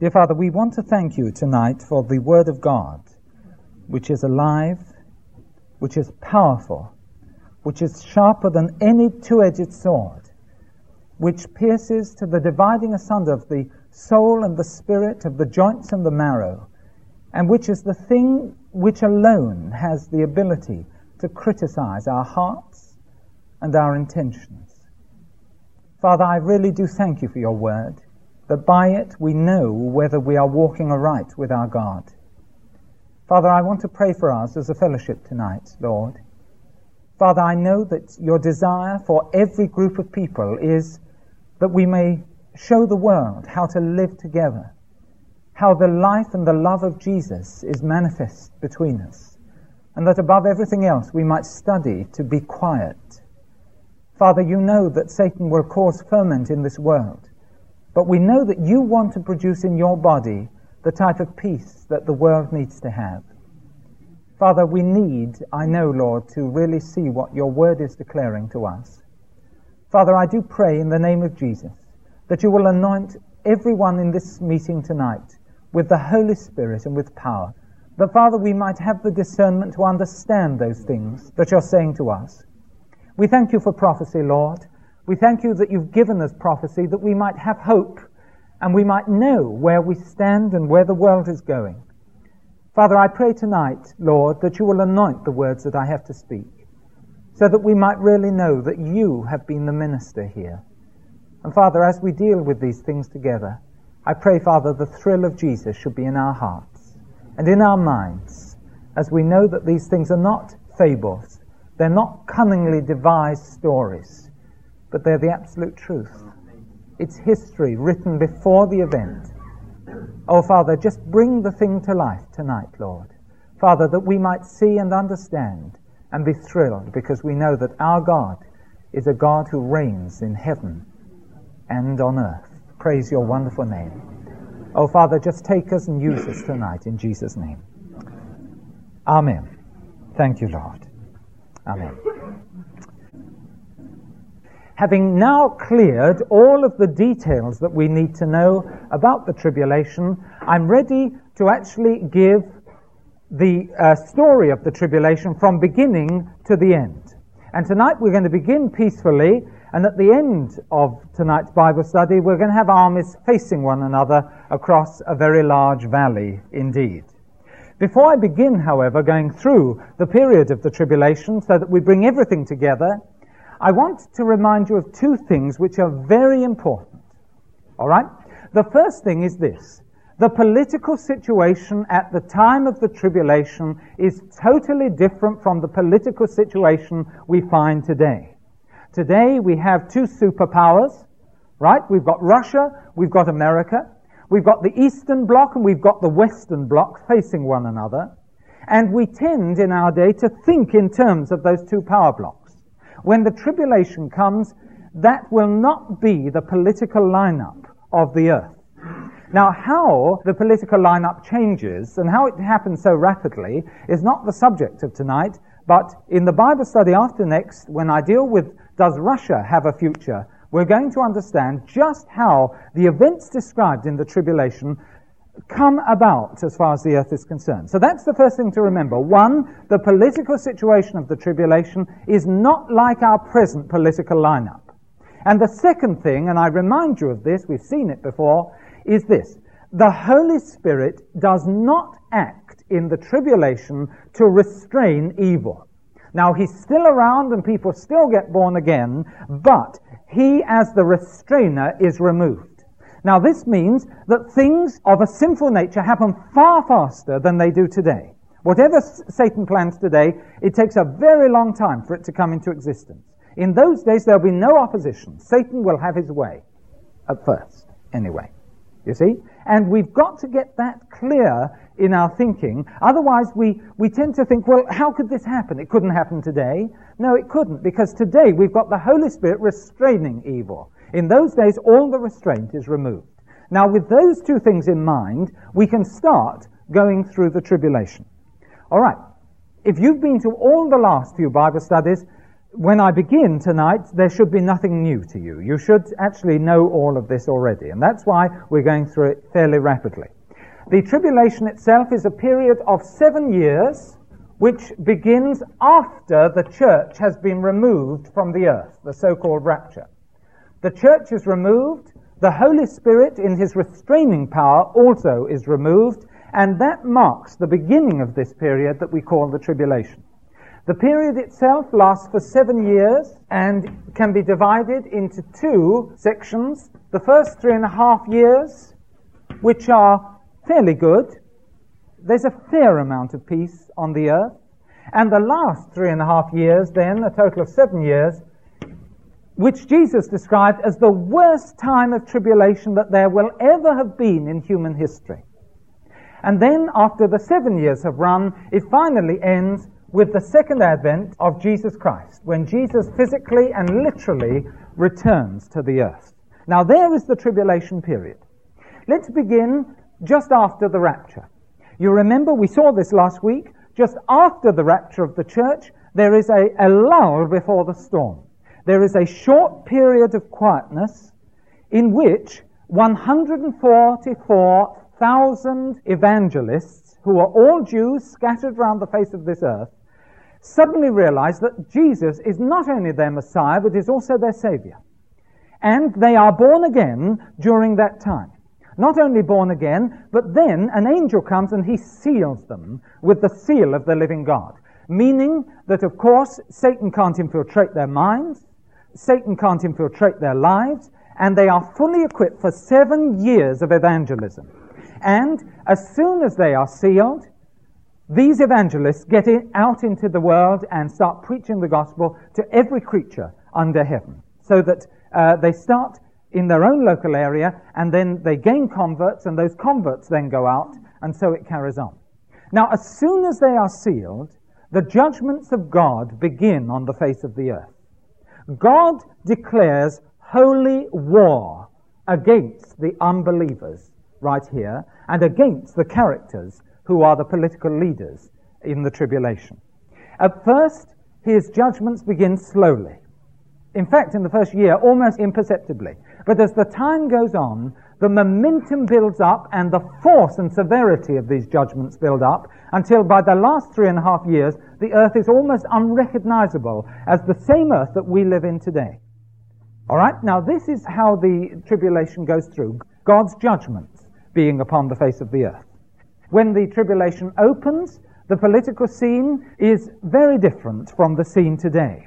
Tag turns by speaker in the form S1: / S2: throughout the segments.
S1: Dear Father, we want to thank you tonight for the Word of God, which is alive, which is powerful, which is sharper than any two edged sword, which pierces to the dividing asunder of the soul and the spirit, of the joints and the marrow, and which is the thing which alone has the ability to criticize our hearts and our intentions. Father, I really do thank you for your word that by it we know whether we are walking aright with our God. Father, I want to pray for us as a fellowship tonight, Lord. Father, I know that your desire for every group of people is that we may show the world how to live together, how the life and the love of Jesus is manifest between us, and that above everything else we might study to be quiet. Father, you know that Satan will cause ferment in this world. But we know that you want to produce in your body the type of peace that the world needs to have. Father, we need, I know, Lord, to really see what your word is declaring to us. Father, I do pray in the name of Jesus that you will anoint everyone in this meeting tonight with the Holy Spirit and with power. That, Father, we might have the discernment to understand those things that you're saying to us. We thank you for prophecy, Lord. We thank you that you've given us prophecy that we might have hope and we might know where we stand and where the world is going. Father, I pray tonight, Lord, that you will anoint the words that I have to speak so that we might really know that you have been the minister here. And Father, as we deal with these things together, I pray, Father, the thrill of Jesus should be in our hearts and in our minds as we know that these things are not fables, they're not cunningly devised stories but they're the absolute truth. It's history written before the event. Oh, Father, just bring the thing to life tonight, Lord. Father, that we might see and understand and be thrilled because we know that our God is a God who reigns in heaven and on earth. Praise your wonderful name. Oh, Father, just take us and use us tonight in Jesus' name. Amen. Thank you, Lord. Amen. Having now cleared all of the details that we need to know about the tribulation, I'm ready to actually give the uh, story of the tribulation from beginning to the end. And tonight we're going to begin peacefully, and at the end of tonight's Bible study, we're going to have armies facing one another across a very large valley indeed. Before I begin, however, going through the period of the tribulation so that we bring everything together, I want to remind you of two things which are very important. All right? The first thing is this. The political situation at the time of the tribulation is totally different from the political situation we find today. Today we have two superpowers, right? We've got Russia, we've got America, we've got the Eastern Bloc and we've got the Western Bloc facing one another. And we tend in our day to think in terms of those two power blocks when the tribulation comes, that will not be the political lineup of the earth. Now, how the political lineup changes and how it happens so rapidly is not the subject of tonight, but in the Bible study after next, when I deal with does Russia have a future, we're going to understand just how the events described in the tribulation come about as far as the earth is concerned. So that's the first thing to remember. One, the political situation of the tribulation is not like our present political lineup. And the second thing, and I remind you of this, we've seen it before, is this. The Holy Spirit does not act in the tribulation to restrain evil. Now, he's still around and people still get born again, but he, as the restrainer, is removed. Now, this means that things of a sinful nature happen far faster than they do today. Whatever Satan plans today, it takes a very long time for it to come into existence. In those days, there'll be no opposition. Satan will have his way. At first, anyway. You see? And we've got to get that clear in our thinking. Otherwise, we, we tend to think, well, how could this happen? It couldn't happen today. No, it couldn't, because today we've got the Holy Spirit restraining evil. In those days, all the restraint is removed. Now, with those two things in mind, we can start going through the tribulation. All right. If you've been to all the last few Bible studies, when I begin tonight, there should be nothing new to you. You should actually know all of this already, and that's why we're going through it fairly rapidly. The tribulation itself is a period of seven years, which begins after the church has been removed from the earth, the so-called rapture. The church is removed, the Holy Spirit in his restraining power also is removed, and that marks the beginning of this period that we call the tribulation. The period itself lasts for seven years and can be divided into two sections. The first three and a half years, which are fairly good, there's a fair amount of peace on the earth. And the last three and a half years, then, a total of seven years, which Jesus described as the worst time of tribulation that there will ever have been in human history. And then, after the seven years have run, it finally ends with the second advent of Jesus Christ, when Jesus physically and literally returns to the earth. Now, there is the tribulation period. Let's begin just after the rapture. You remember, we saw this last week, just after the rapture of the church, there is a, a lull before the storm. There is a short period of quietness in which 144,000 evangelists, who are all Jews scattered around the face of this earth, suddenly realize that Jesus is not only their Messiah, but is also their Savior. And they are born again during that time. Not only born again, but then an angel comes and he seals them with the seal of the living God. Meaning that, of course, Satan can't infiltrate their minds, Satan can't infiltrate their lives, and they are fully equipped for seven years of evangelism. And as soon as they are sealed, these evangelists get out into the world and start preaching the gospel to every creature under heaven. So that uh, they start in their own local area and then they gain converts and those converts then go out and so it carries on. Now, as soon as they are sealed, the judgments of God begin on the face of the earth. God declares holy war against the unbelievers right here and against the characters who are the political leaders in the tribulation. At first, his judgments begin slowly. In fact, in the first year, almost imperceptibly. But as the time goes on, the momentum builds up and the force and severity of these judgments build up until by the last three and a half years, the earth is almost unrecognizable as the same earth that we live in today. Alright, now this is how the tribulation goes through. God's judgments being upon the face of the earth. When the tribulation opens, the political scene is very different from the scene today.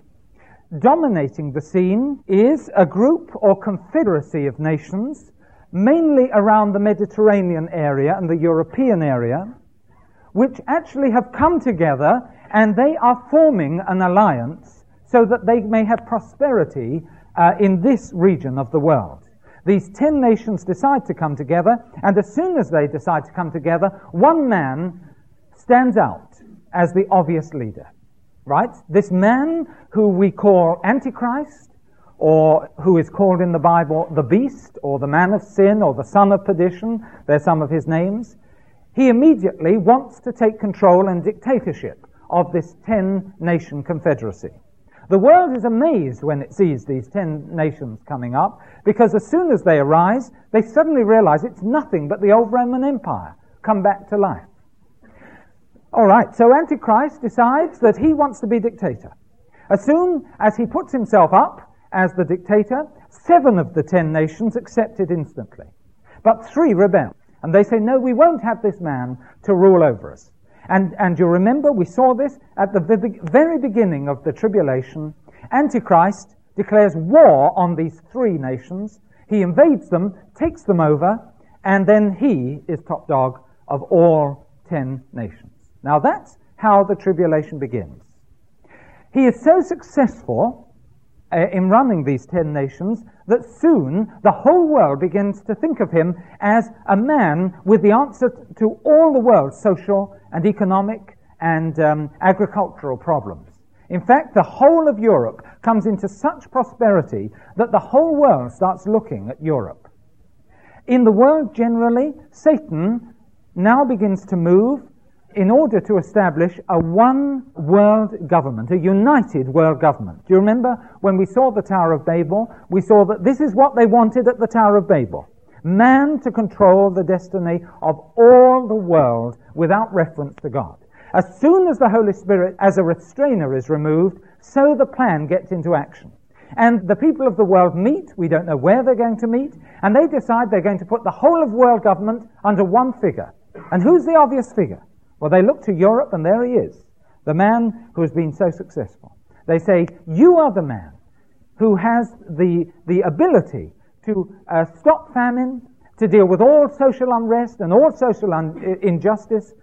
S1: Dominating the scene is a group or confederacy of nations, mainly around the Mediterranean area and the European area, which actually have come together and they are forming an alliance so that they may have prosperity uh, in this region of the world. These ten nations decide to come together, and as soon as they decide to come together, one man stands out as the obvious leader. Right? This man who we call Antichrist, or who is called in the Bible the beast, or the man of sin, or the son of perdition, they're some of his names, he immediately wants to take control and dictatorship of this ten nation confederacy. The world is amazed when it sees these ten nations coming up, because as soon as they arise, they suddenly realize it's nothing but the old Roman Empire come back to life. All right, so Antichrist decides that he wants to be dictator. As soon as he puts himself up as the dictator, seven of the ten nations accept it instantly. But three rebel. And they say, no, we won't have this man to rule over us. And, and you remember, we saw this at the very beginning of the tribulation. Antichrist declares war on these three nations. He invades them, takes them over, and then he is top dog of all ten nations. Now that's how the tribulation begins. He is so successful uh, in running these ten nations that soon the whole world begins to think of him as a man with the answer to all the world's social and economic and um, agricultural problems. In fact, the whole of Europe comes into such prosperity that the whole world starts looking at Europe. In the world generally, Satan now begins to move in order to establish a one world government, a united world government. Do you remember when we saw the Tower of Babel? We saw that this is what they wanted at the Tower of Babel. Man to control the destiny of all the world without reference to God. As soon as the Holy Spirit as a restrainer is removed, so the plan gets into action. And the people of the world meet, we don't know where they're going to meet, and they decide they're going to put the whole of world government under one figure. And who's the obvious figure? Well, they look to Europe, and there he is, the man who has been so successful. They say, You are the man who has the, the ability to uh, stop famine, to deal with all social unrest and all social un- injustice.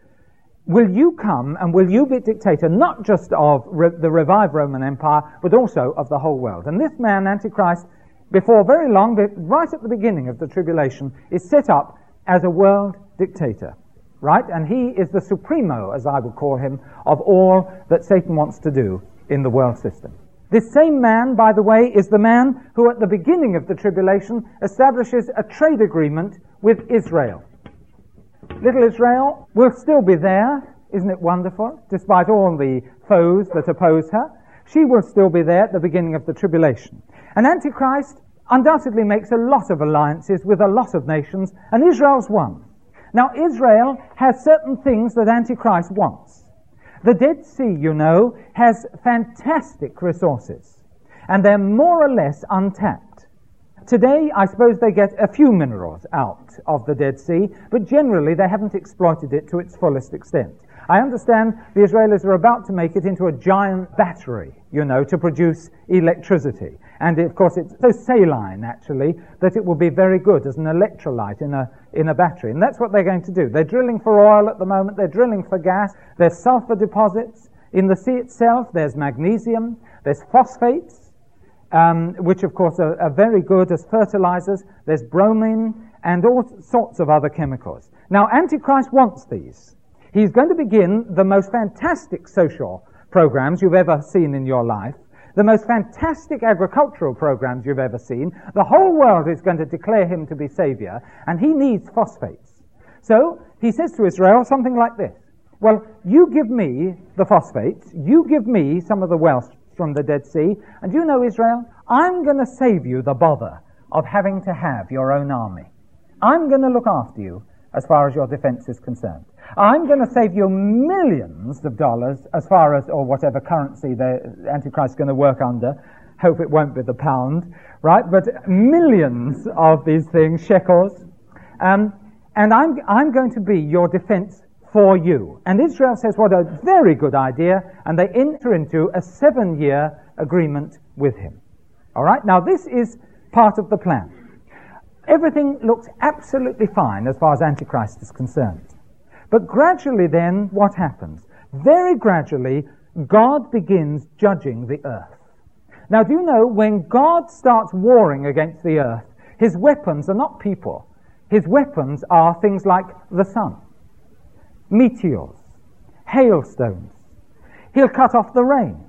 S1: Will you come and will you be dictator not just of re- the revived Roman Empire, but also of the whole world? And this man, Antichrist, before very long, right at the beginning of the tribulation, is set up as a world dictator right? And he is the supremo, as I would call him, of all that Satan wants to do in the world system. This same man, by the way, is the man who at the beginning of the tribulation establishes a trade agreement with Israel. Little Israel will still be there, isn't it wonderful? Despite all the foes that oppose her, she will still be there at the beginning of the tribulation. And Antichrist undoubtedly makes a lot of alliances with a lot of nations, and Israel's one. Now, Israel has certain things that Antichrist wants. The Dead Sea, you know, has fantastic resources, and they're more or less untapped. Today, I suppose they get a few minerals out of the Dead Sea, but generally they haven't exploited it to its fullest extent. I understand the Israelis are about to make it into a giant battery, you know, to produce electricity. And of course, it's so saline, actually, that it will be very good as an electrolyte in a, in a battery. And that's what they're going to do. They're drilling for oil at the moment, they're drilling for gas, there's sulfur deposits. In the sea itself, there's magnesium, there's phosphates, um, which of course are, are very good as fertilizers, there's bromine, and all sorts of other chemicals. Now, Antichrist wants these. He's going to begin the most fantastic social programs you've ever seen in your life the most fantastic agricultural programs you've ever seen. The whole world is going to declare him to be Savior, and he needs phosphates. So he says to Israel something like this Well, you give me the phosphates, you give me some of the wealth from the Dead Sea, and you know, Israel, I'm going to save you the bother of having to have your own army. I'm going to look after you as far as your defense is concerned. I'm going to save you millions of dollars as far as, or whatever currency the Antichrist is going to work under. Hope it won't be the pound, right? But millions of these things, shekels. Um, and I'm, I'm going to be your defense for you. And Israel says, what a very good idea. And they enter into a seven year agreement with him. All right? Now, this is part of the plan. Everything looks absolutely fine as far as Antichrist is concerned. But gradually, then, what happens? Very gradually, God begins judging the earth. Now, do you know when God starts warring against the earth, his weapons are not people. His weapons are things like the sun, meteors, hailstones. He'll cut off the rain,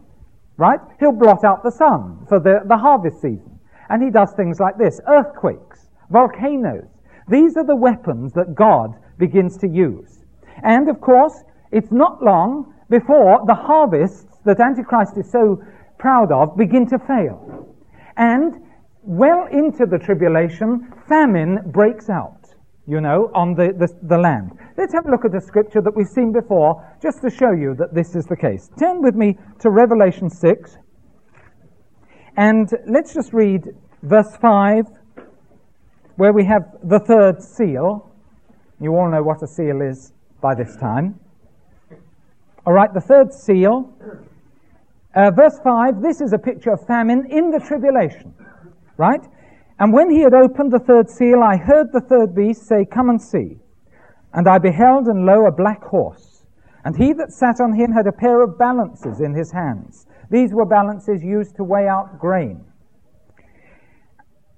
S1: right? He'll blot out the sun for the, the harvest season. And he does things like this earthquakes, volcanoes. These are the weapons that God begins to use. And of course, it's not long before the harvests that Antichrist is so proud of begin to fail. And well into the tribulation, famine breaks out, you know, on the, the, the, land. Let's have a look at a scripture that we've seen before, just to show you that this is the case. Turn with me to Revelation 6, and let's just read verse 5, where we have the third seal. You all know what a seal is by this time. All right, the third seal. Uh, verse 5 this is a picture of famine in the tribulation. Right? And when he had opened the third seal, I heard the third beast say, Come and see. And I beheld, and lo, a black horse. And he that sat on him had a pair of balances in his hands. These were balances used to weigh out grain.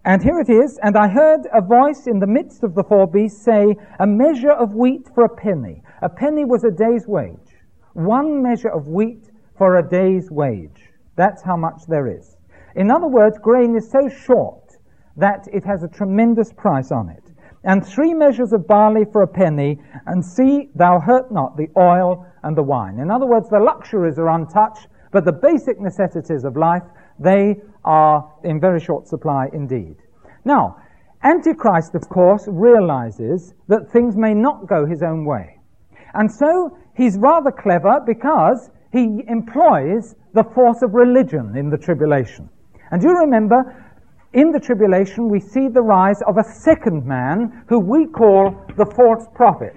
S1: And here it is, and I heard a voice in the midst of the four beasts say, A measure of wheat for a penny. A penny was a day's wage. One measure of wheat for a day's wage. That's how much there is. In other words, grain is so short that it has a tremendous price on it. and three measures of barley for a penny, and see thou hurt not the oil and the wine. In other words, the luxuries are untouched, but the basic necessities of life, they are in very short supply indeed. Now, Antichrist, of course, realizes that things may not go his own way. And so he's rather clever because he employs the force of religion in the tribulation. And you remember, in the tribulation, we see the rise of a second man who we call the false prophet.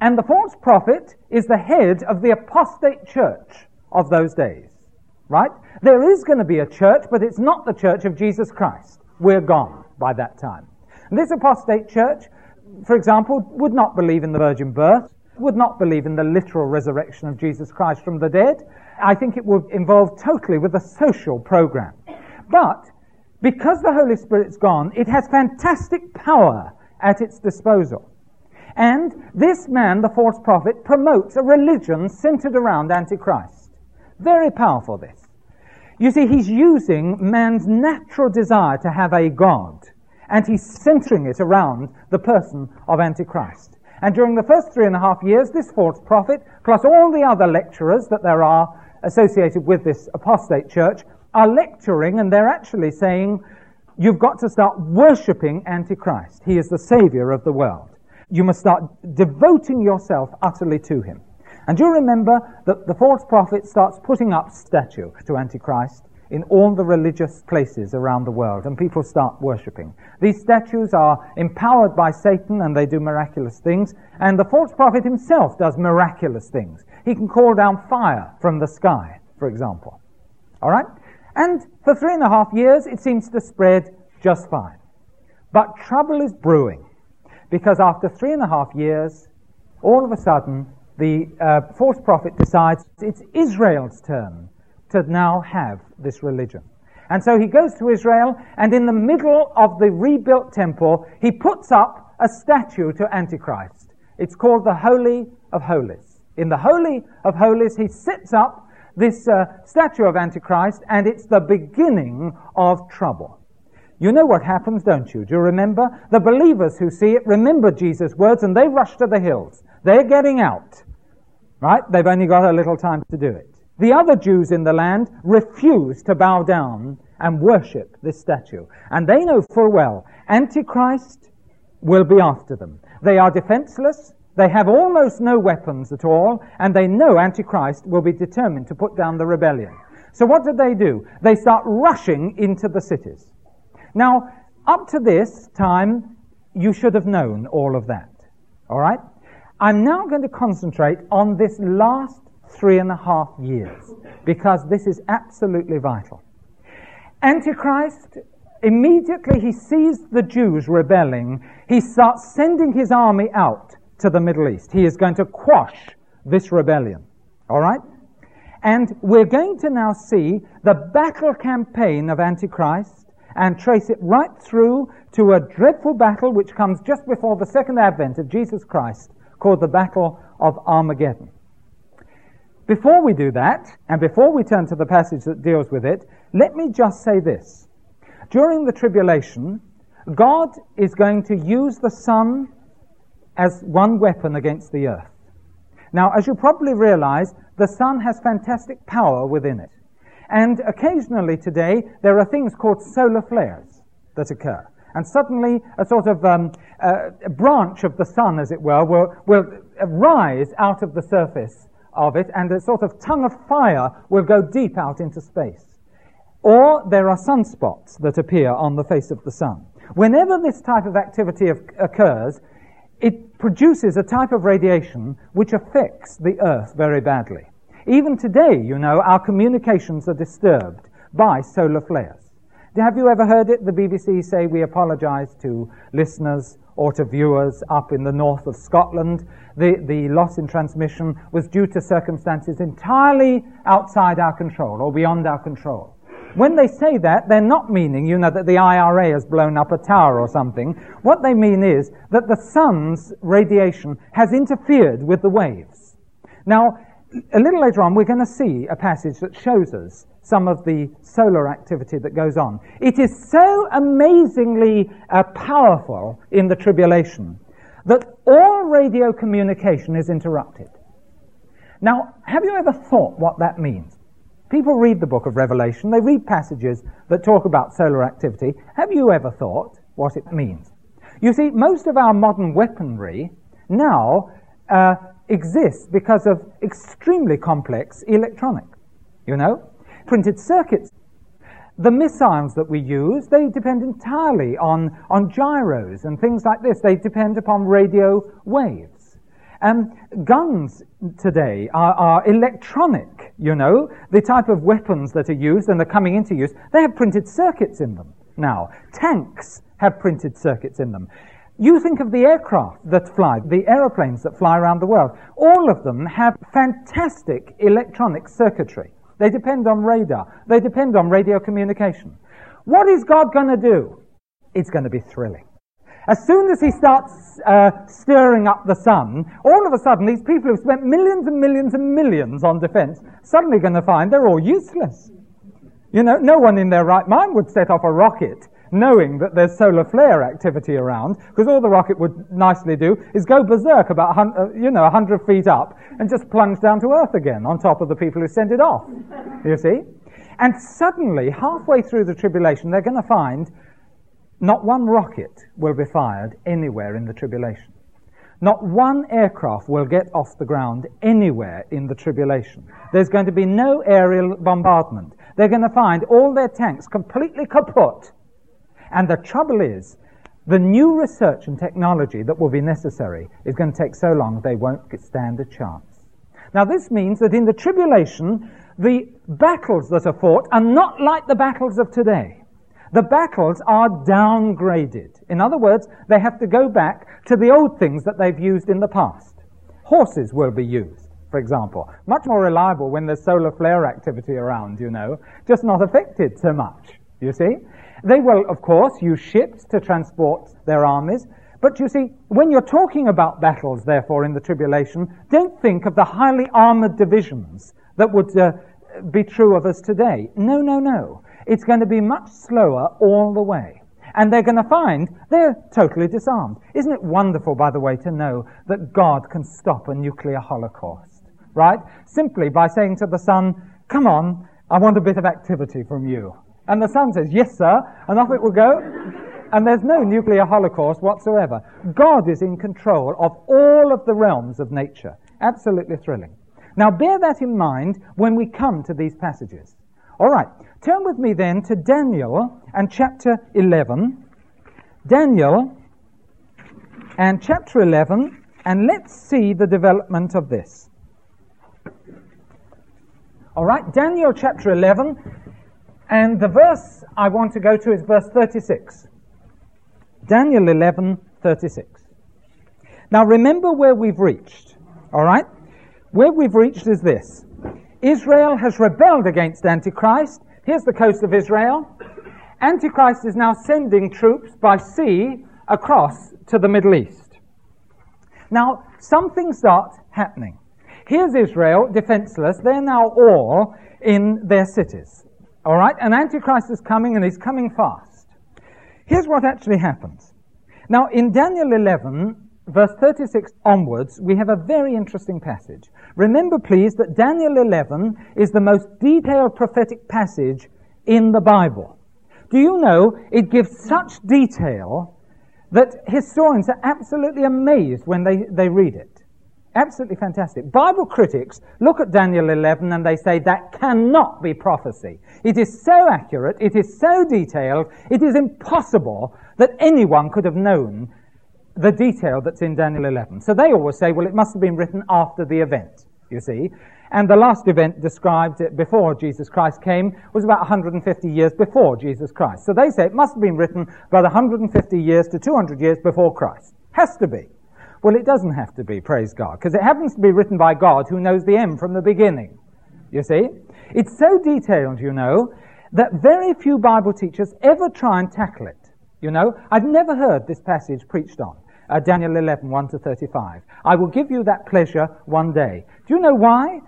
S1: And the false prophet is the head of the apostate church of those days. Right? There is going to be a church, but it's not the church of Jesus Christ. We're gone by that time. And this apostate church, for example, would not believe in the virgin birth, would not believe in the literal resurrection of Jesus Christ from the dead. I think it would involve totally with a social program. But because the Holy Spirit's gone, it has fantastic power at its disposal. And this man, the false prophet, promotes a religion centered around Antichrist. Very powerful, this. You see, he's using man's natural desire to have a God, and he's centering it around the person of Antichrist. And during the first three and a half years, this false prophet, plus all the other lecturers that there are associated with this apostate church, are lecturing and they're actually saying, you've got to start worshipping Antichrist. He is the savior of the world. You must start devoting yourself utterly to him. And you remember that the false prophet starts putting up statue to Antichrist in all the religious places around the world, and people start worshipping. These statues are empowered by Satan and they do miraculous things, and the false prophet himself does miraculous things. He can call down fire from the sky, for example. Alright? And for three and a half years, it seems to spread just fine. But trouble is brewing, because after three and a half years, all of a sudden, the uh, false prophet decides it's Israel's turn to now have this religion. And so he goes to Israel, and in the middle of the rebuilt temple, he puts up a statue to Antichrist. It's called the Holy of Holies. In the Holy of Holies, he sets up this uh, statue of Antichrist, and it's the beginning of trouble. You know what happens, don't you? Do you remember? The believers who see it remember Jesus' words, and they rush to the hills. They're getting out. Right? They've only got a little time to do it. The other Jews in the land refuse to bow down and worship this statue. And they know full well Antichrist will be after them. They are defenseless. They have almost no weapons at all, and they know Antichrist will be determined to put down the rebellion. So what do they do? They start rushing into the cities. Now, up to this time, you should have known all of that. All right? I'm now going to concentrate on this last three and a half years because this is absolutely vital. Antichrist, immediately he sees the Jews rebelling, he starts sending his army out to the Middle East. He is going to quash this rebellion. All right? And we're going to now see the battle campaign of Antichrist and trace it right through to a dreadful battle which comes just before the second advent of Jesus Christ called the Battle of Armageddon. Before we do that, and before we turn to the passage that deals with it, let me just say this. During the tribulation, God is going to use the sun as one weapon against the earth. Now, as you probably realize, the sun has fantastic power within it. And occasionally today, there are things called solar flares that occur. And suddenly, a sort of um, uh, branch of the sun, as it were, will, will rise out of the surface of it, and a sort of tongue of fire will go deep out into space. Or there are sunspots that appear on the face of the sun. Whenever this type of activity occurs, it produces a type of radiation which affects the earth very badly. Even today, you know, our communications are disturbed by solar flares. Have you ever heard it? The BBC say we apologize to listeners or to viewers up in the north of Scotland. The, the loss in transmission was due to circumstances entirely outside our control or beyond our control. When they say that, they're not meaning, you know, that the IRA has blown up a tower or something. What they mean is that the sun's radiation has interfered with the waves. Now, a little later on, we're going to see a passage that shows us some of the solar activity that goes on. It is so amazingly uh, powerful in the tribulation that all radio communication is interrupted. Now, have you ever thought what that means? People read the book of Revelation, they read passages that talk about solar activity. Have you ever thought what it means? You see, most of our modern weaponry now uh, exists because of extremely complex electronics. You know? Printed circuits. The missiles that we use, they depend entirely on, on gyros and things like this. They depend upon radio waves. Um, guns today are, are, electronic, you know. The type of weapons that are used and are coming into use, they have printed circuits in them now. Tanks have printed circuits in them. You think of the aircraft that fly, the aeroplanes that fly around the world. All of them have fantastic electronic circuitry. They depend on radar. They depend on radio communication. What is God going to do? It's going to be thrilling. As soon as he starts uh, stirring up the sun, all of a sudden these people who've spent millions and millions and millions on defense suddenly going to find they're all useless. You know, no one in their right mind would set off a rocket knowing that there's solar flare activity around, because all the rocket would nicely do is go berserk about, uh, you know, 100 feet up and just plunge down to Earth again on top of the people who sent it off. You see? And suddenly, halfway through the tribulation, they're going to find not one rocket will be fired anywhere in the tribulation. Not one aircraft will get off the ground anywhere in the tribulation. There's going to be no aerial bombardment. They're going to find all their tanks completely kaput and the trouble is, the new research and technology that will be necessary is going to take so long they won't stand a chance. Now, this means that in the tribulation, the battles that are fought are not like the battles of today. The battles are downgraded. In other words, they have to go back to the old things that they've used in the past. Horses will be used, for example. Much more reliable when there's solar flare activity around, you know, just not affected so much, you see? They will, of course, use ships to transport their armies. But you see, when you're talking about battles, therefore, in the tribulation, don't think of the highly armored divisions that would uh, be true of us today. No, no, no. It's going to be much slower all the way. And they're going to find they're totally disarmed. Isn't it wonderful, by the way, to know that God can stop a nuclear holocaust? Right? Simply by saying to the sun, come on, I want a bit of activity from you. And the sun says, Yes, sir, and off it will go. And there's no nuclear holocaust whatsoever. God is in control of all of the realms of nature. Absolutely thrilling. Now, bear that in mind when we come to these passages. All right, turn with me then to Daniel and chapter 11. Daniel and chapter 11, and let's see the development of this. All right, Daniel chapter 11, and the verse I want to go to is verse 36. Daniel 11, 36. Now remember where we've reached, alright? Where we've reached is this. Israel has rebelled against Antichrist. Here's the coast of Israel. Antichrist is now sending troops by sea across to the Middle East. Now, something starts happening. Here's Israel, defenseless. They're now all in their cities. All right? And Antichrist is coming and he's coming fast. Here's what actually happens. Now, in Daniel 11, verse 36 onwards, we have a very interesting passage. Remember, please, that Daniel 11 is the most detailed prophetic passage in the Bible. Do you know it gives such detail that historians are absolutely amazed when they, they read it? Absolutely fantastic. Bible critics look at Daniel 11 and they say that cannot be prophecy. It is so accurate, it is so detailed, it is impossible that anyone could have known the detail that's in Daniel 11. So they always say, well, it must have been written after the event, you see. And the last event described before Jesus Christ came was about 150 years before Jesus Christ. So they say it must have been written about 150 years to 200 years before Christ. Has to be. Well, it doesn't have to be, praise God, because it happens to be written by God who knows the end from the beginning. You see? It's so detailed, you know, that very few Bible teachers ever try and tackle it. You know, I've never heard this passage preached on. Uh, Daniel 11, 1 to 35. I will give you that pleasure one day. Do you know why?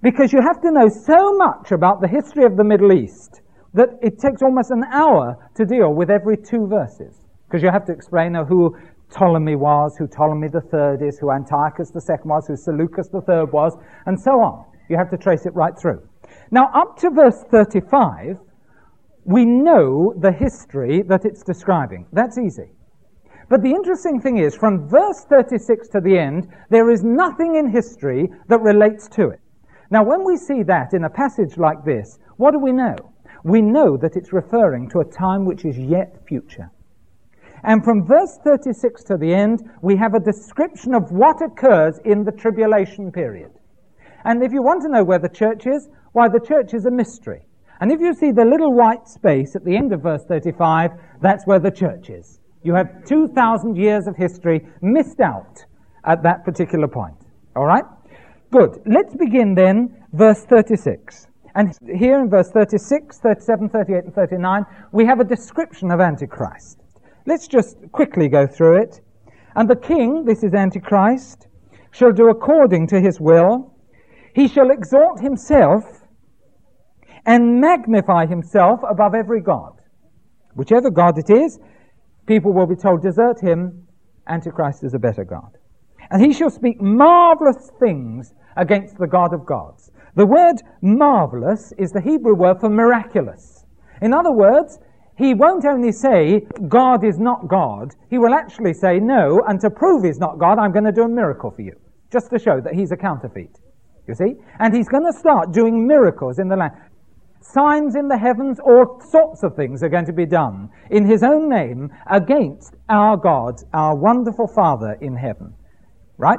S1: Because you have to know so much about the history of the Middle East that it takes almost an hour to deal with every two verses. Because you have to explain who Ptolemy was, who Ptolemy III is, who Antiochus the second was, who Seleucus III was, and so on. You have to trace it right through. Now, up to verse 35, we know the history that it's describing. That's easy. But the interesting thing is, from verse 36 to the end, there is nothing in history that relates to it. Now, when we see that in a passage like this, what do we know? We know that it's referring to a time which is yet future. And from verse 36 to the end, we have a description of what occurs in the tribulation period. And if you want to know where the church is, why, the church is a mystery. And if you see the little white space at the end of verse 35, that's where the church is. You have 2,000 years of history missed out at that particular point. All right? Good. Let's begin then, verse 36. And here in verse 36, 37, 38, and 39, we have a description of Antichrist. Let's just quickly go through it. And the king, this is Antichrist, shall do according to his will. He shall exalt himself and magnify himself above every god. Whichever god it is, people will be told, desert him, Antichrist is a better God. And he shall speak marvelous things against the God of gods. The word marvelous is the Hebrew word for miraculous. In other words, he won't only say, God is not God, he will actually say, no, and to prove he's not God, I'm going to do a miracle for you, just to show that he's a counterfeit. You see? And he's going to start doing miracles in the land signs in the heavens, all sorts of things are going to be done in his own name against our God, our wonderful Father in heaven. Right?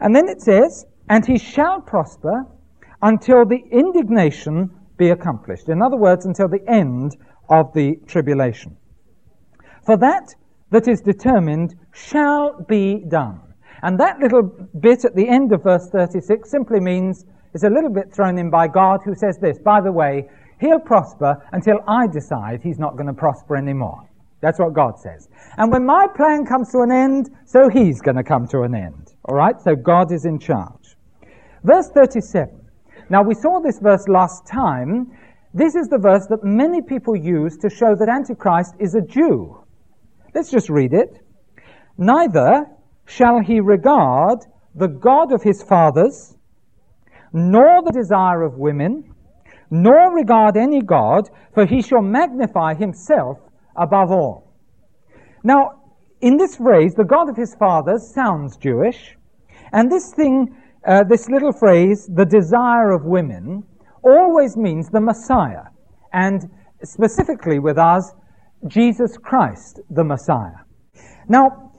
S1: And then it says, and he shall prosper until the indignation be accomplished. In other words, until the end of the tribulation. For that that is determined shall be done. And that little bit at the end of verse 36 simply means is a little bit thrown in by God who says this, by the way, he'll prosper until I decide he's not going to prosper anymore. That's what God says. And when my plan comes to an end, so he's going to come to an end. All right? So God is in charge. Verse 37. Now we saw this verse last time. This is the verse that many people use to show that Antichrist is a Jew. Let's just read it. Neither shall he regard the God of his fathers, nor the desire of women, nor regard any God, for he shall magnify himself above all. Now, in this phrase, the God of his fathers sounds Jewish, and this thing, uh, this little phrase, the desire of women, always means the Messiah, and specifically with us, Jesus Christ, the Messiah. Now,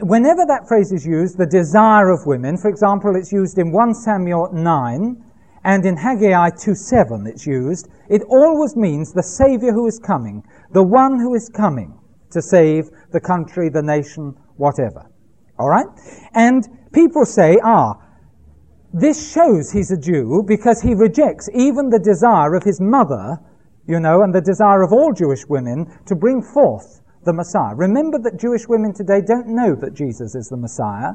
S1: whenever that phrase is used, the desire of women, for example, it's used in 1 Samuel 9 and in Haggai 2:7 it's used, it always means the Savior who is coming, the one who is coming to save the country, the nation, whatever. All right? And people say, ah, this shows he's a Jew because he rejects even the desire of his mother, you know, and the desire of all Jewish women to bring forth the Messiah. Remember that Jewish women today don't know that Jesus is the Messiah,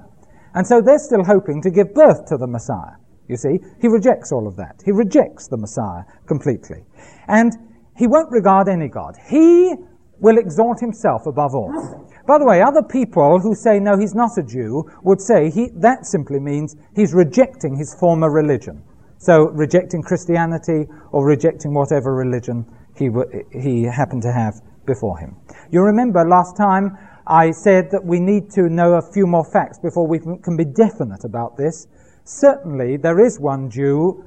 S1: and so they're still hoping to give birth to the Messiah. You see, he rejects all of that. He rejects the Messiah completely. And he won't regard any God. He will exalt himself above all. By the way, other people who say, no, he's not a Jew, would say he, that simply means he's rejecting his former religion. So, rejecting Christianity or rejecting whatever religion he, he happened to have before him. You remember last time I said that we need to know a few more facts before we can be definite about this. Certainly, there is one Jew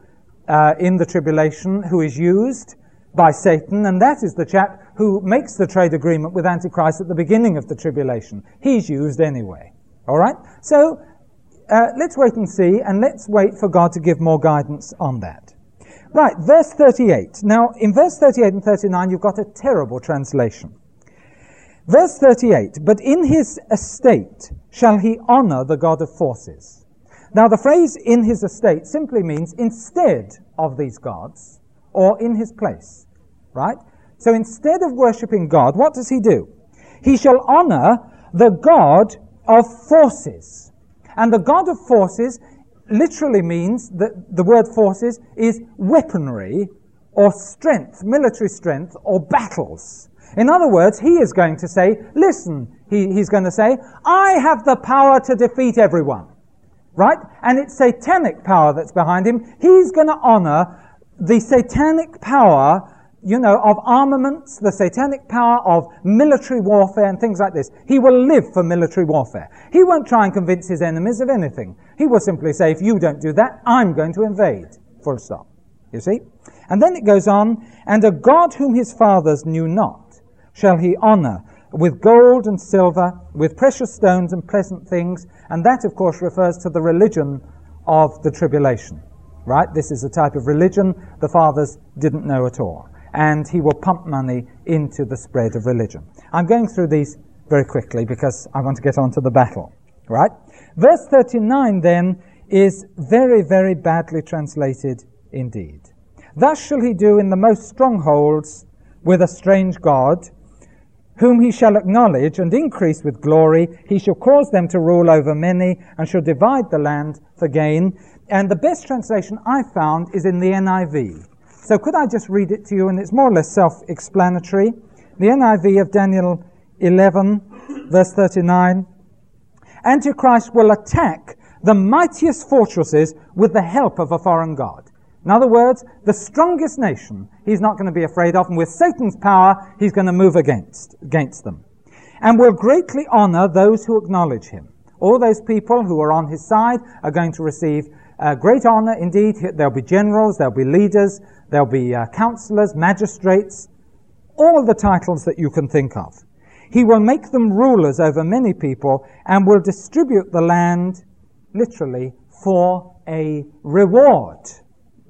S1: uh, in the tribulation who is used by Satan, and that is the chap who makes the trade agreement with Antichrist at the beginning of the tribulation. He's used anyway. All right? So, uh, let's wait and see, and let's wait for God to give more guidance on that. Right, verse 38. Now, in verse 38 and 39, you've got a terrible translation. Verse 38, but in his estate shall he honor the God of forces. Now, the phrase in his estate simply means instead of these gods, or in his place. Right? So instead of worshipping God, what does he do? He shall honor the God of forces. And the God of forces literally means that the word forces is weaponry or strength, military strength or battles. In other words, he is going to say, listen, he, he's going to say, I have the power to defeat everyone. Right? And it's satanic power that's behind him. He's going to honor the satanic power you know, of armaments, the satanic power of military warfare and things like this. He will live for military warfare. He won't try and convince his enemies of anything. He will simply say, if you don't do that, I'm going to invade. Full stop. You see? And then it goes on, and a God whom his fathers knew not shall he honor with gold and silver, with precious stones and pleasant things. And that, of course, refers to the religion of the tribulation. Right? This is a type of religion the fathers didn't know at all and he will pump money into the spread of religion. I'm going through these very quickly because I want to get on to the battle. Right? Verse 39 then is very, very badly translated indeed. Thus shall he do in the most strongholds with a strange God, whom he shall acknowledge and increase with glory. He shall cause them to rule over many and shall divide the land for gain. And the best translation I found is in the NIV. So could I just read it to you? And it's more or less self explanatory. The NIV of Daniel 11, verse 39. Antichrist will attack the mightiest fortresses with the help of a foreign god. In other words, the strongest nation he's not going to be afraid of, and with Satan's power, he's going to move against, against them. And will greatly honor those who acknowledge him. All those people who are on his side are going to receive uh, great honor indeed. There'll be generals, there'll be leaders, There'll be uh, counselors, magistrates, all the titles that you can think of. He will make them rulers over many people and will distribute the land, literally, for a reward.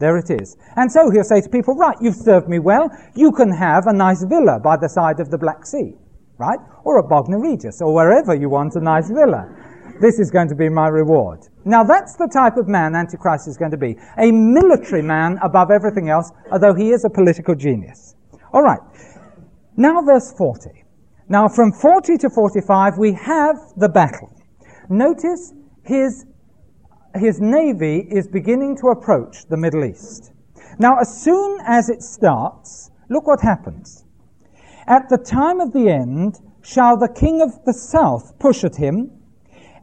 S1: There it is. And so he'll say to people, right, you've served me well, you can have a nice villa by the side of the Black Sea, right? Or at Bognor Regis, or wherever you want a nice villa. This is going to be my reward. Now that's the type of man Antichrist is going to be. A military man above everything else, although he is a political genius. Alright. Now verse 40. Now from 40 to 45 we have the battle. Notice his, his navy is beginning to approach the Middle East. Now as soon as it starts, look what happens. At the time of the end shall the king of the south push at him,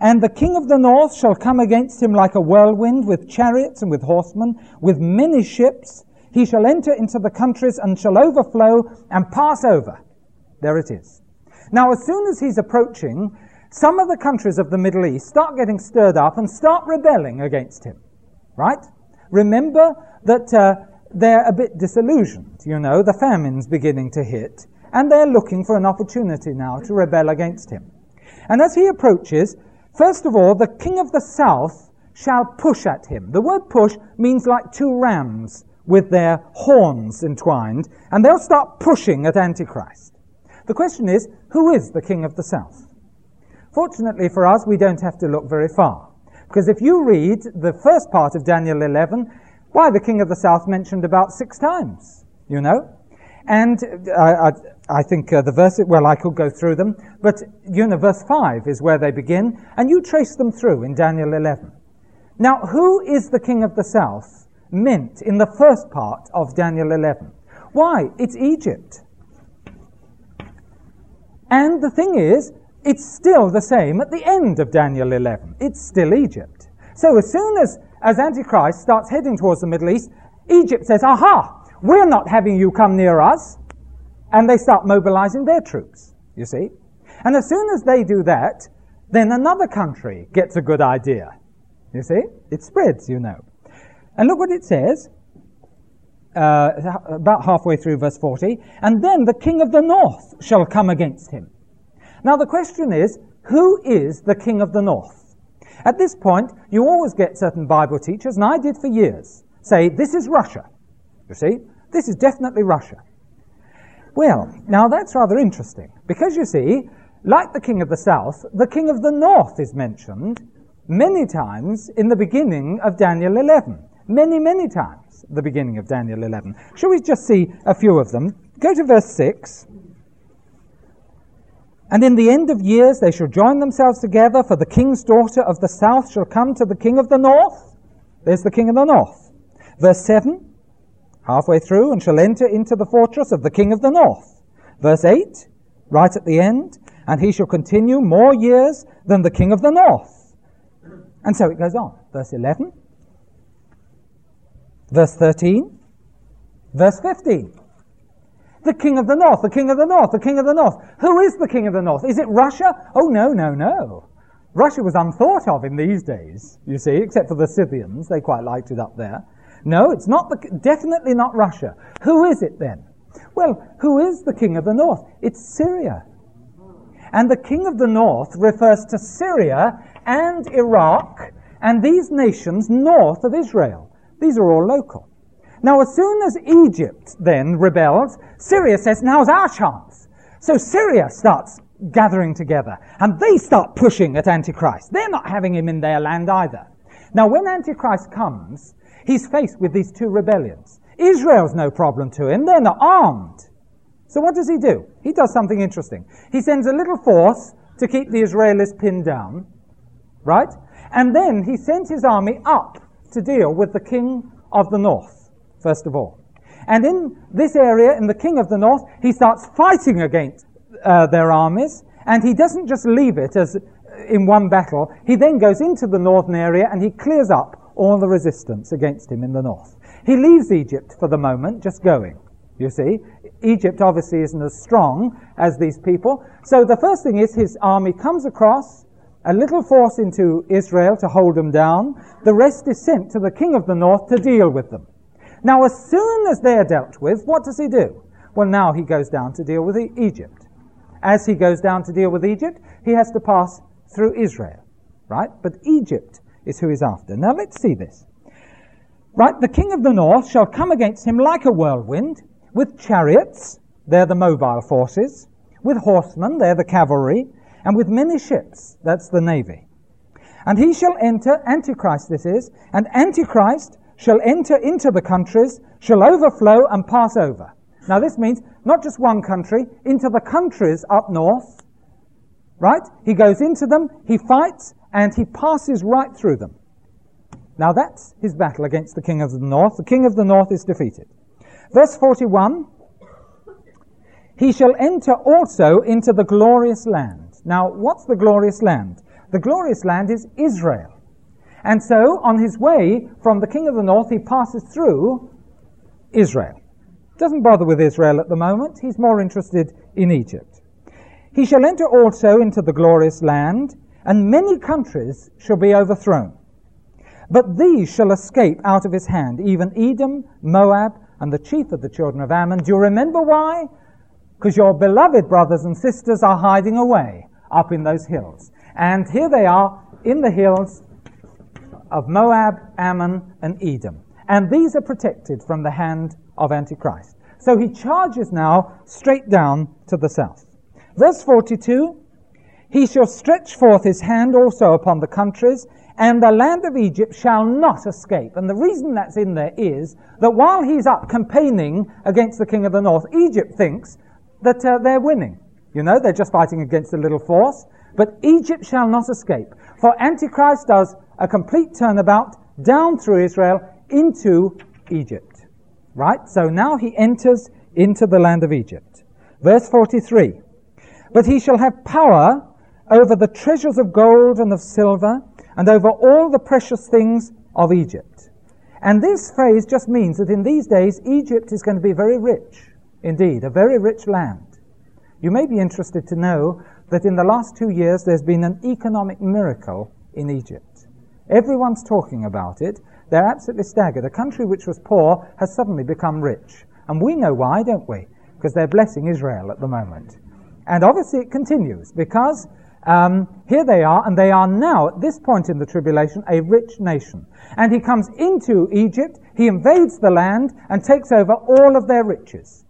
S1: and the king of the north shall come against him like a whirlwind, with chariots and with horsemen, with many ships. He shall enter into the countries and shall overflow and pass over. There it is. Now, as soon as he's approaching, some of the countries of the Middle East start getting stirred up and start rebelling against him. Right? Remember that uh, they're a bit disillusioned. You know, the famine's beginning to hit, and they're looking for an opportunity now to rebel against him. And as he approaches, First of all, the king of the south shall push at him. The word push means like two rams with their horns entwined, and they'll start pushing at Antichrist. The question is, who is the king of the south? Fortunately for us, we don't have to look very far. Because if you read the first part of Daniel 11, why, the king of the south mentioned about six times, you know? And I, I, I think uh, the verse, well, I could go through them, but you know, verse 5 is where they begin, and you trace them through in Daniel 11. Now, who is the king of the south meant in the first part of Daniel 11? Why? It's Egypt. And the thing is, it's still the same at the end of Daniel 11. It's still Egypt. So as soon as, as Antichrist starts heading towards the Middle East, Egypt says, aha, we're not having you come near us. And they start mobilizing their troops, you see. And as soon as they do that, then another country gets a good idea. You see? It spreads, you know. And look what it says, uh, about halfway through verse 40. And then the king of the north shall come against him. Now the question is, who is the king of the north? At this point, you always get certain Bible teachers, and I did for years, say, this is Russia. You see? This is definitely Russia. Well, now that's rather interesting, because you see, like the king of the south, the king of the north is mentioned many times in the beginning of Daniel 11. Many, many times the beginning of Daniel 11. Shall we just see a few of them? Go to verse 6. And in the end of years they shall join themselves together, for the king's daughter of the south shall come to the king of the north. There's the king of the north. Verse 7, halfway through, and shall enter into the fortress of the king of the north. Verse 8, right at the end, and he shall continue more years than the king of the north. And so it goes on. Verse 11, verse 13, verse 15. The king of the north, the king of the north, the king of the north. Who is the king of the north? Is it Russia? Oh, no, no, no. Russia was unthought of in these days, you see, except for the Scythians. They quite liked it up there. No, it's not the, definitely not Russia. Who is it then? Well, who is the king of the north? It's Syria. And the king of the north refers to Syria and Iraq and these nations north of Israel. These are all local. Now, as soon as Egypt then rebels, Syria says, now's our chance. So Syria starts gathering together and they start pushing at Antichrist. They're not having him in their land either. Now, when Antichrist comes, he's faced with these two rebellions. Israel's no problem to him. They're not armed. So what does he do? He does something interesting. He sends a little force to keep the Israelis pinned down, right? And then he sends his army up to deal with the king of the north, first of all. And in this area, in the king of the north, he starts fighting against uh, their armies, and he doesn't just leave it as in one battle. He then goes into the northern area and he clears up all the resistance against him in the north. He leaves Egypt for the moment, just going. You see, Egypt obviously isn't as strong as these people. So the first thing is his army comes across, a little force into Israel to hold them down. The rest is sent to the king of the north to deal with them. Now, as soon as they are dealt with, what does he do? Well, now he goes down to deal with Egypt. As he goes down to deal with Egypt, he has to pass through Israel, right? But Egypt is who he's after. Now, let's see this. Right, the king of the north shall come against him like a whirlwind, with chariots, they're the mobile forces, with horsemen, they're the cavalry, and with many ships, that's the navy. And he shall enter, Antichrist this is, and Antichrist shall enter into the countries, shall overflow and pass over. Now this means not just one country, into the countries up north, right? He goes into them, he fights, and he passes right through them. Now that's his battle against the king of the north. The king of the north is defeated. Verse 41, he shall enter also into the glorious land. Now, what's the glorious land? The glorious land is Israel. And so, on his way from the king of the north, he passes through Israel. Doesn't bother with Israel at the moment. He's more interested in Egypt. He shall enter also into the glorious land, and many countries shall be overthrown. But these shall escape out of his hand, even Edom, Moab, and the chief of the children of Ammon. Do you remember why? Because your beloved brothers and sisters are hiding away up in those hills. And here they are in the hills of Moab, Ammon, and Edom. And these are protected from the hand of Antichrist. So he charges now straight down to the south. Verse 42, he shall stretch forth his hand also upon the countries, and the land of Egypt shall not escape. And the reason that's in there is that while he's up campaigning against the king of the north, Egypt thinks that uh, they're winning. You know, they're just fighting against a little force. But Egypt shall not escape. For Antichrist does a complete turnabout down through Israel into Egypt. Right? So now he enters into the land of Egypt. Verse 43. But he shall have power over the treasures of gold and of silver and over all the precious things of Egypt. And this phrase just means that in these days, Egypt is going to be very rich. Indeed, a very rich land. You may be interested to know that in the last two years there's been an economic miracle in Egypt. Everyone's talking about it. They're absolutely staggered. A country which was poor has suddenly become rich. And we know why, don't we? Because they're blessing Israel at the moment. And obviously it continues because um, here they are, and they are now, at this point in the tribulation, a rich nation. And he comes into Egypt, he invades the land, and takes over all of their riches.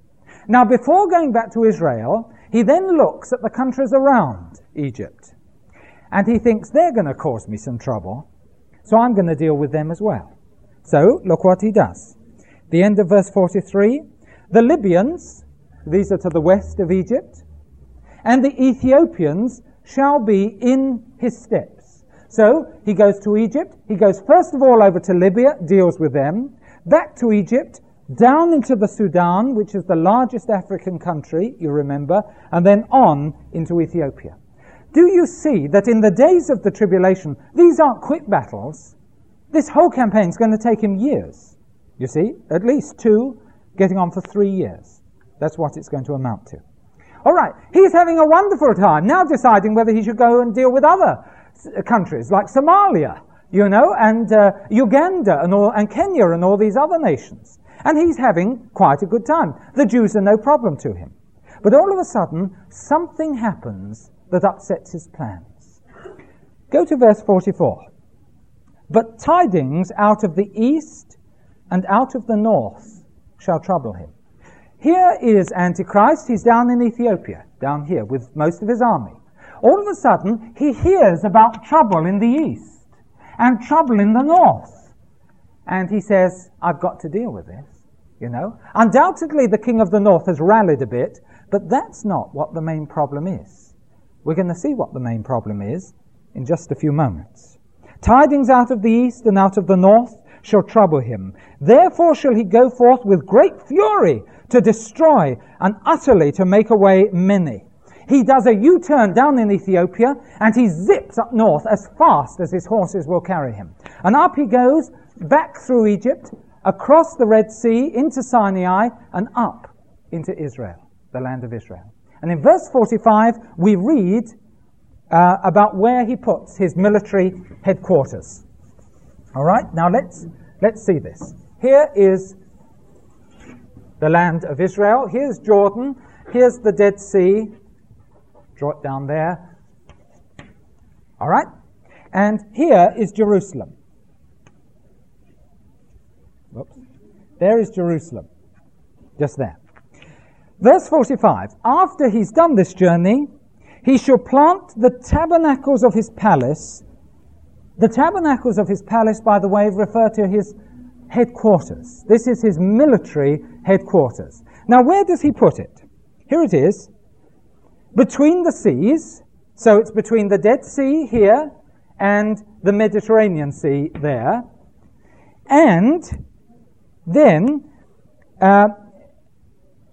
S1: Now, before going back to Israel, he then looks at the countries around Egypt. And he thinks they're going to cause me some trouble, so I'm going to deal with them as well. So, look what he does. The end of verse 43 The Libyans, these are to the west of Egypt, and the Ethiopians shall be in his steps. So he goes to Egypt. He goes first of all over to Libya, deals with them, back to Egypt, down into the Sudan, which is the largest African country, you remember, and then on into Ethiopia. Do you see that in the days of the tribulation, these aren't quick battles? This whole campaign is going to take him years. You see, at least two, getting on for three years. That's what it's going to amount to. All right, he's having a wonderful time now deciding whether he should go and deal with other countries like Somalia, you know, and uh, Uganda and, all, and Kenya and all these other nations. And he's having quite a good time. The Jews are no problem to him. But all of a sudden, something happens that upsets his plans. Go to verse 44. But tidings out of the east and out of the north shall trouble him. Here is Antichrist. He's down in Ethiopia, down here, with most of his army. All of a sudden, he hears about trouble in the east and trouble in the north. And he says, I've got to deal with this, you know. Undoubtedly, the king of the north has rallied a bit, but that's not what the main problem is. We're going to see what the main problem is in just a few moments. Tidings out of the east and out of the north shall trouble him. Therefore shall he go forth with great fury to destroy and utterly to make away many. He does a U-turn down in Ethiopia and he zips up north as fast as his horses will carry him. And up he goes back through Egypt, across the Red Sea, into Sinai, and up into Israel, the land of Israel. And in verse 45, we read uh, about where he puts his military headquarters. All right, now let's, let's see this. Here is the land of Israel. Here's Jordan. Here's the Dead Sea. Draw it down there. All right? And here is Jerusalem. Whoops. There is Jerusalem. Just there. Verse 45. After he's done this journey, he shall plant the tabernacles of his palace. The tabernacles of his palace, by the way, refer to his headquarters. This is his military headquarters. Now, where does he put it? Here it is between the seas, so it's between the Dead Sea here and the Mediterranean Sea there, and then uh,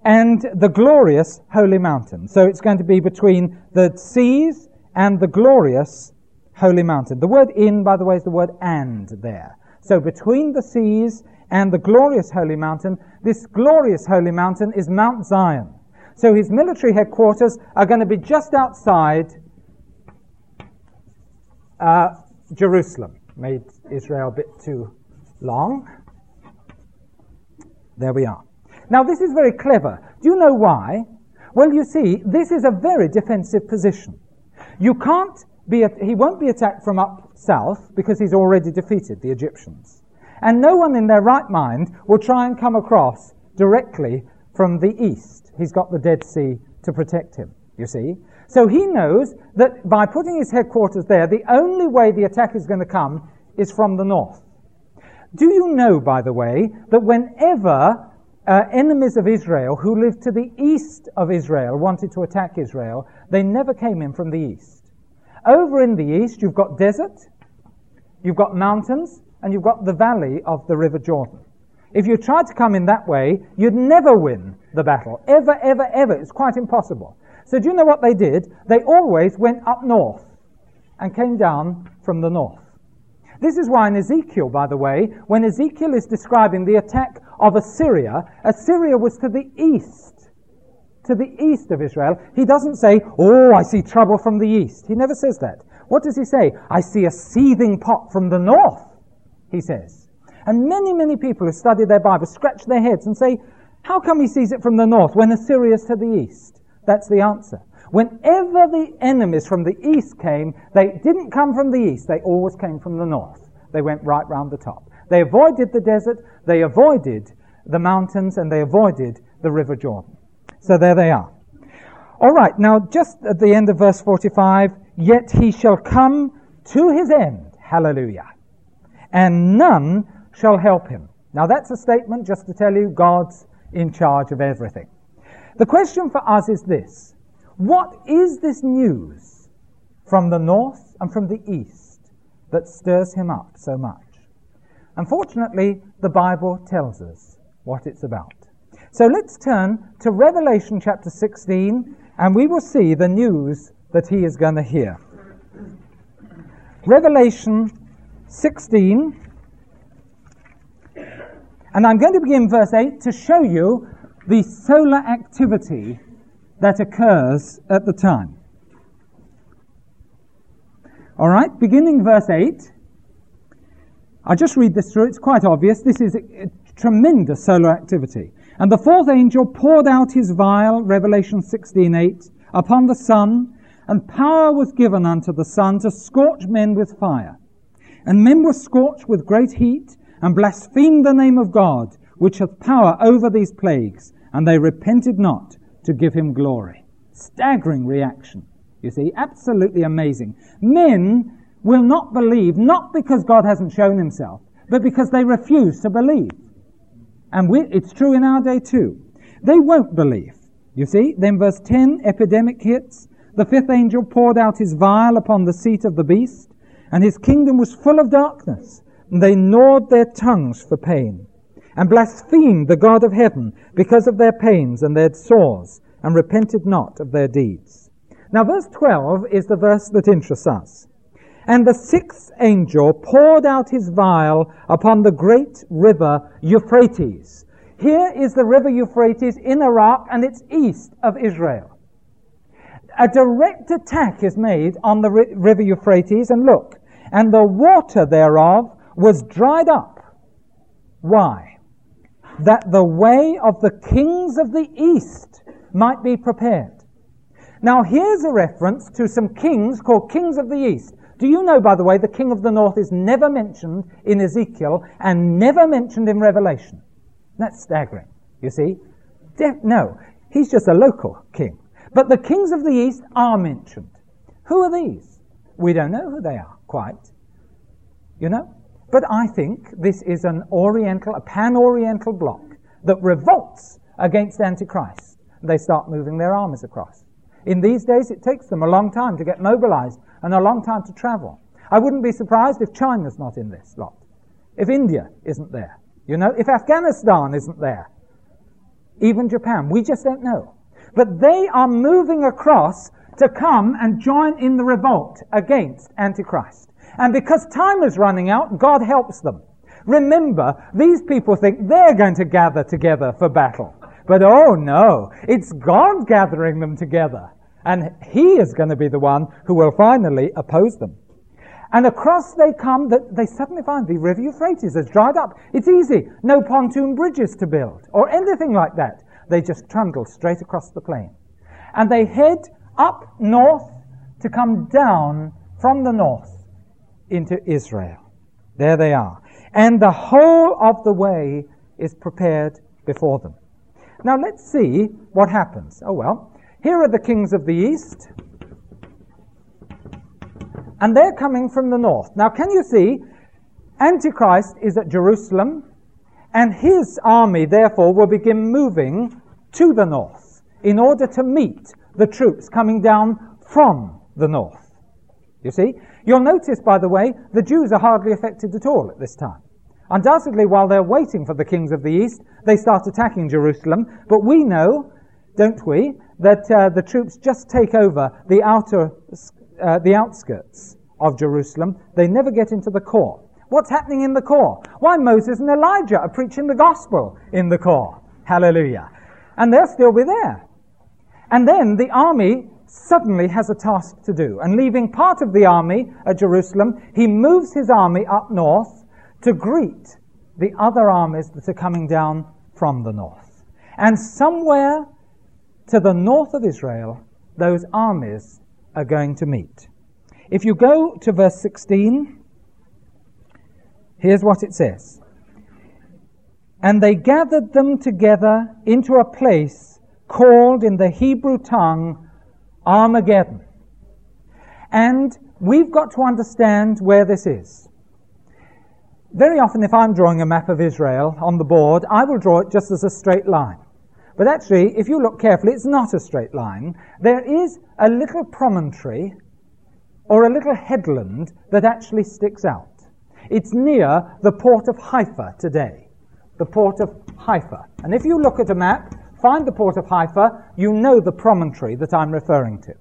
S1: and the glorious holy mountain. So it's going to be between the seas and the glorious holy mountain. The word in, by the way, is the word and there. So between the seas and the glorious holy mountain, this glorious holy mountain is Mount Zion. So his military headquarters are going to be just outside uh, Jerusalem. Made Israel a bit too long. There we are. Now, this is very clever. Do you know why? Well, you see, this is a very defensive position. You can't be, he won't be attacked from up south because he's already defeated the Egyptians. And no one in their right mind will try and come across directly from the east. He's got the Dead Sea to protect him, you see. So he knows that by putting his headquarters there, the only way the attack is going to come is from the north. Do you know, by the way, that whenever uh, enemies of Israel who lived to the east of Israel wanted to attack Israel, they never came in from the east. Over in the east, you've got desert, you've got mountains, and you've got the valley of the River Jordan. If you tried to come in that way, you'd never win the battle. Ever, ever, ever. It's quite impossible. So do you know what they did? They always went up north and came down from the north. This is why in Ezekiel, by the way, when Ezekiel is describing the attack of Assyria, Assyria was to the east. To the east of Israel. He doesn't say, Oh, I see trouble from the east. He never says that. What does he say? I see a seething pot from the north, he says. And many, many people who study their Bible scratch their heads and say, how come he sees it from the north when Assyria's to the east? That's the answer. Whenever the enemies from the east came, they didn't come from the east, they always came from the north. They went right round the top. They avoided the desert, they avoided the mountains, and they avoided the River Jordan. So there they are. All right, now just at the end of verse 45, yet he shall come to his end. Hallelujah. And none shall help him. Now that's a statement just to tell you God's in charge of everything. The question for us is this. What is this news from the north and from the east that stirs him up so much? Unfortunately, the Bible tells us what it's about. So let's turn to Revelation chapter 16 and we will see the news that he is going to hear. Revelation 16, and I'm going to begin verse 8 to show you the solar activity that occurs at the time. All right, beginning verse 8. I'll just read this through. It's quite obvious. This is a, a tremendous solar activity. And the fourth angel poured out his vial, Revelation 16:8, upon the sun, and power was given unto the sun to scorch men with fire. And men were scorched with great heat, and blasphemed the name of God, which hath power over these plagues, and they repented not to give him glory. Staggering reaction. You see, absolutely amazing. Men will not believe, not because God hasn't shown himself, but because they refuse to believe. And we, it's true in our day too. They won't believe. You see, then verse 10, epidemic hits. The fifth angel poured out his vial upon the seat of the beast, and his kingdom was full of darkness, and they gnawed their tongues for pain, and blasphemed the God of heaven because of their pains and their sores, and repented not of their deeds. Now, verse 12 is the verse that interests us. And the sixth angel poured out his vial upon the great river Euphrates. Here is the river Euphrates in Iraq, and it's east of Israel a direct attack is made on the river Euphrates, and look, and the water thereof was dried up. Why? That the way of the kings of the east might be prepared. Now, here's a reference to some kings called kings of the east. Do you know, by the way, the king of the north is never mentioned in Ezekiel and never mentioned in Revelation? That's staggering, you see. De- no, he's just a local king. But the kings of the east are mentioned. Who are these? We don't know who they are quite. You know? But I think this is an oriental, a pan-oriental bloc that revolts against Antichrist. They start moving their armies across. In these days, it takes them a long time to get mobilized and a long time to travel. I wouldn't be surprised if China's not in this lot. If India isn't there. You know, if Afghanistan isn't there. Even Japan. We just don't know. But they are moving across to come and join in the revolt against Antichrist. And because time is running out, God helps them. Remember, these people think they're going to gather together for battle. But oh no, it's God gathering them together. And He is going to be the one who will finally oppose them. And across they come, that they suddenly find the river Euphrates has dried up. It's easy. No pontoon bridges to build or anything like that. They just trundle straight across the plain. And they head up north to come down from the north into Israel. There they are. And the whole of the way is prepared before them. Now let's see what happens. Oh well, here are the kings of the east. And they're coming from the north. Now can you see, Antichrist is at Jerusalem, and his army, therefore, will begin moving to the north in order to meet the troops coming down from the north. You see? You'll notice, by the way, the Jews are hardly affected at all at this time. Undoubtedly, while they're waiting for the kings of the east, they start attacking Jerusalem. But we know, don't we, that uh, the troops just take over the outer, uh, the outskirts of Jerusalem. They never get into the core. What's happening in the core? Why, Moses and Elijah are preaching the gospel in the core. Hallelujah. And they'll still be there. And then the army suddenly has a task to do. And leaving part of the army at Jerusalem, he moves his army up north to greet the other armies that are coming down from the north. And somewhere to the north of Israel, those armies are going to meet. If you go to verse 16, Here's what it says. And they gathered them together into a place called in the Hebrew tongue Armageddon. And we've got to understand where this is. Very often, if I'm drawing a map of Israel on the board, I will draw it just as a straight line. But actually, if you look carefully, it's not a straight line. There is a little promontory or a little headland that actually sticks out. It's near the port of Haifa today. The port of Haifa. And if you look at a map, find the port of Haifa, you know the promontory that I'm referring to.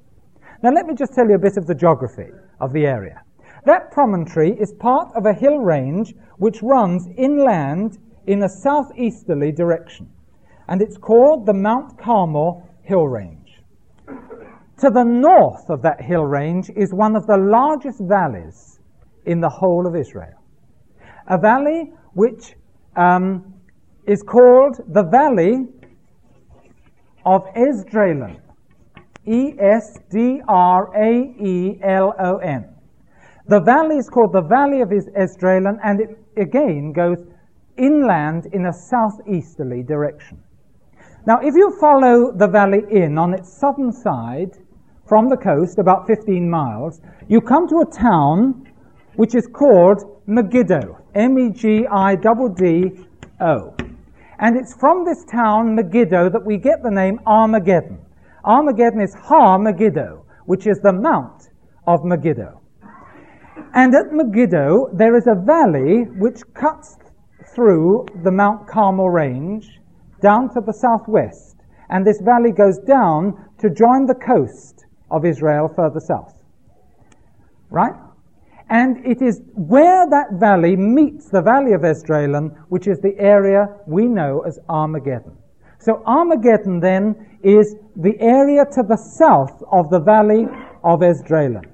S1: Now let me just tell you a bit of the geography of the area. That promontory is part of a hill range which runs inland in a southeasterly direction. And it's called the Mount Carmel Hill Range. To the north of that hill range is one of the largest valleys in the whole of Israel. A valley which um, is called the Valley of Esdraelon. E S D R A E L O N. The valley is called the Valley of Esdraelon, and it again goes inland in a southeasterly direction. Now, if you follow the valley in on its southern side from the coast, about 15 miles, you come to a town which is called Megiddo. M-E-G-I-D-D-O. And it's from this town, Megiddo, that we get the name Armageddon. Armageddon is Har Megiddo, which is the mount of Megiddo. And at Megiddo, there is a valley which cuts through the Mount Carmel range down to the southwest. And this valley goes down to join the coast of Israel further south. Right? And it is where that valley meets the valley of Esdraelon, which is the area we know as Armageddon. So Armageddon then is the area to the south of the valley of Esdraelon,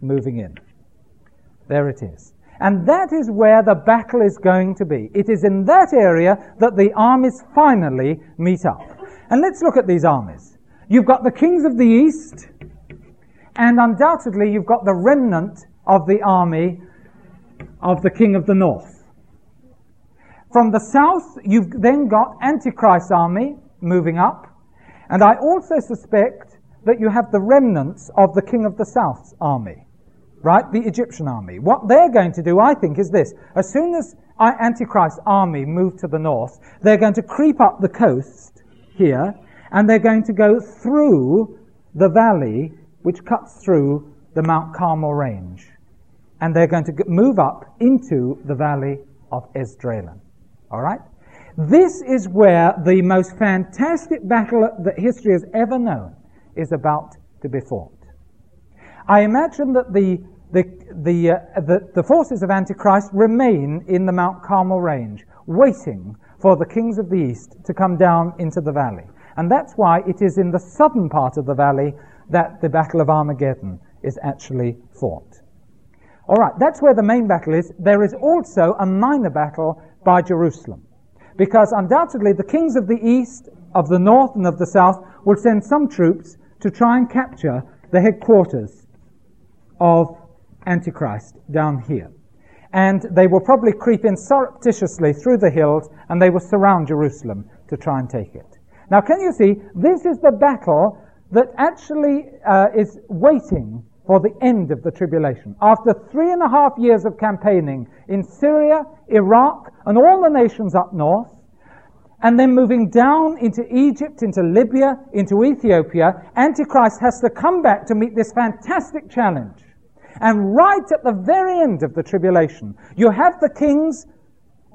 S1: moving in. There it is. And that is where the battle is going to be. It is in that area that the armies finally meet up. And let's look at these armies. You've got the kings of the east, and undoubtedly you've got the remnant of the army of the king of the north. From the south, you've then got Antichrist's army moving up, and I also suspect that you have the remnants of the king of the south's army, right? The Egyptian army. What they're going to do, I think, is this. As soon as Antichrist's army move to the north, they're going to creep up the coast here, and they're going to go through the valley which cuts through the Mount Carmel range and they're going to move up into the valley of Esdraelon. All right? This is where the most fantastic battle that history has ever known is about to be fought. I imagine that the, the, the, uh, the, the forces of Antichrist remain in the Mount Carmel range, waiting for the kings of the east to come down into the valley. And that's why it is in the southern part of the valley that the Battle of Armageddon is actually fought. All right, that's where the main battle is. There is also a minor battle by Jerusalem. Because undoubtedly the kings of the east, of the north, and of the south will send some troops to try and capture the headquarters of Antichrist down here. And they will probably creep in surreptitiously through the hills and they will surround Jerusalem to try and take it. Now, can you see? This is the battle that actually uh, is waiting for the end of the tribulation. After three and a half years of campaigning in Syria, Iraq, and all the nations up north, and then moving down into Egypt, into Libya, into Ethiopia, Antichrist has to come back to meet this fantastic challenge. And right at the very end of the tribulation, you have the kings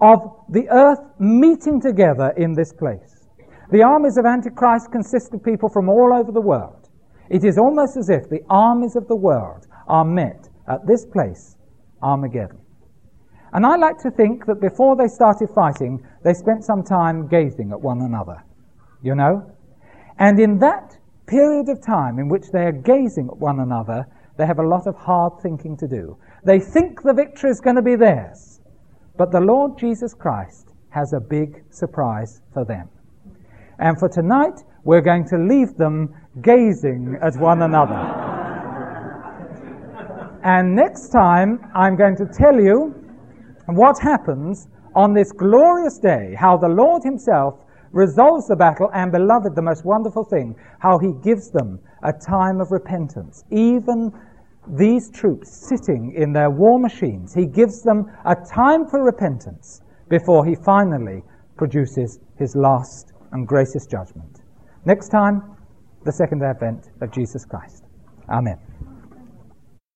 S1: of the earth meeting together in this place. The armies of Antichrist consist of people from all over the world. It is almost as if the armies of the world are met at this place, Armageddon. And I like to think that before they started fighting, they spent some time gazing at one another. You know? And in that period of time in which they are gazing at one another, they have a lot of hard thinking to do. They think the victory is going to be theirs. But the Lord Jesus Christ has a big surprise for them. And for tonight, we're going to leave them gazing at one another. and next time, I'm going to tell you what happens on this glorious day, how the Lord Himself resolves the battle, and beloved, the most wonderful thing, how He gives them a time of repentance. Even these troops sitting in their war machines, He gives them a time for repentance before He finally produces His last and greatest judgment. Next time, the second advent of Jesus Christ. Amen.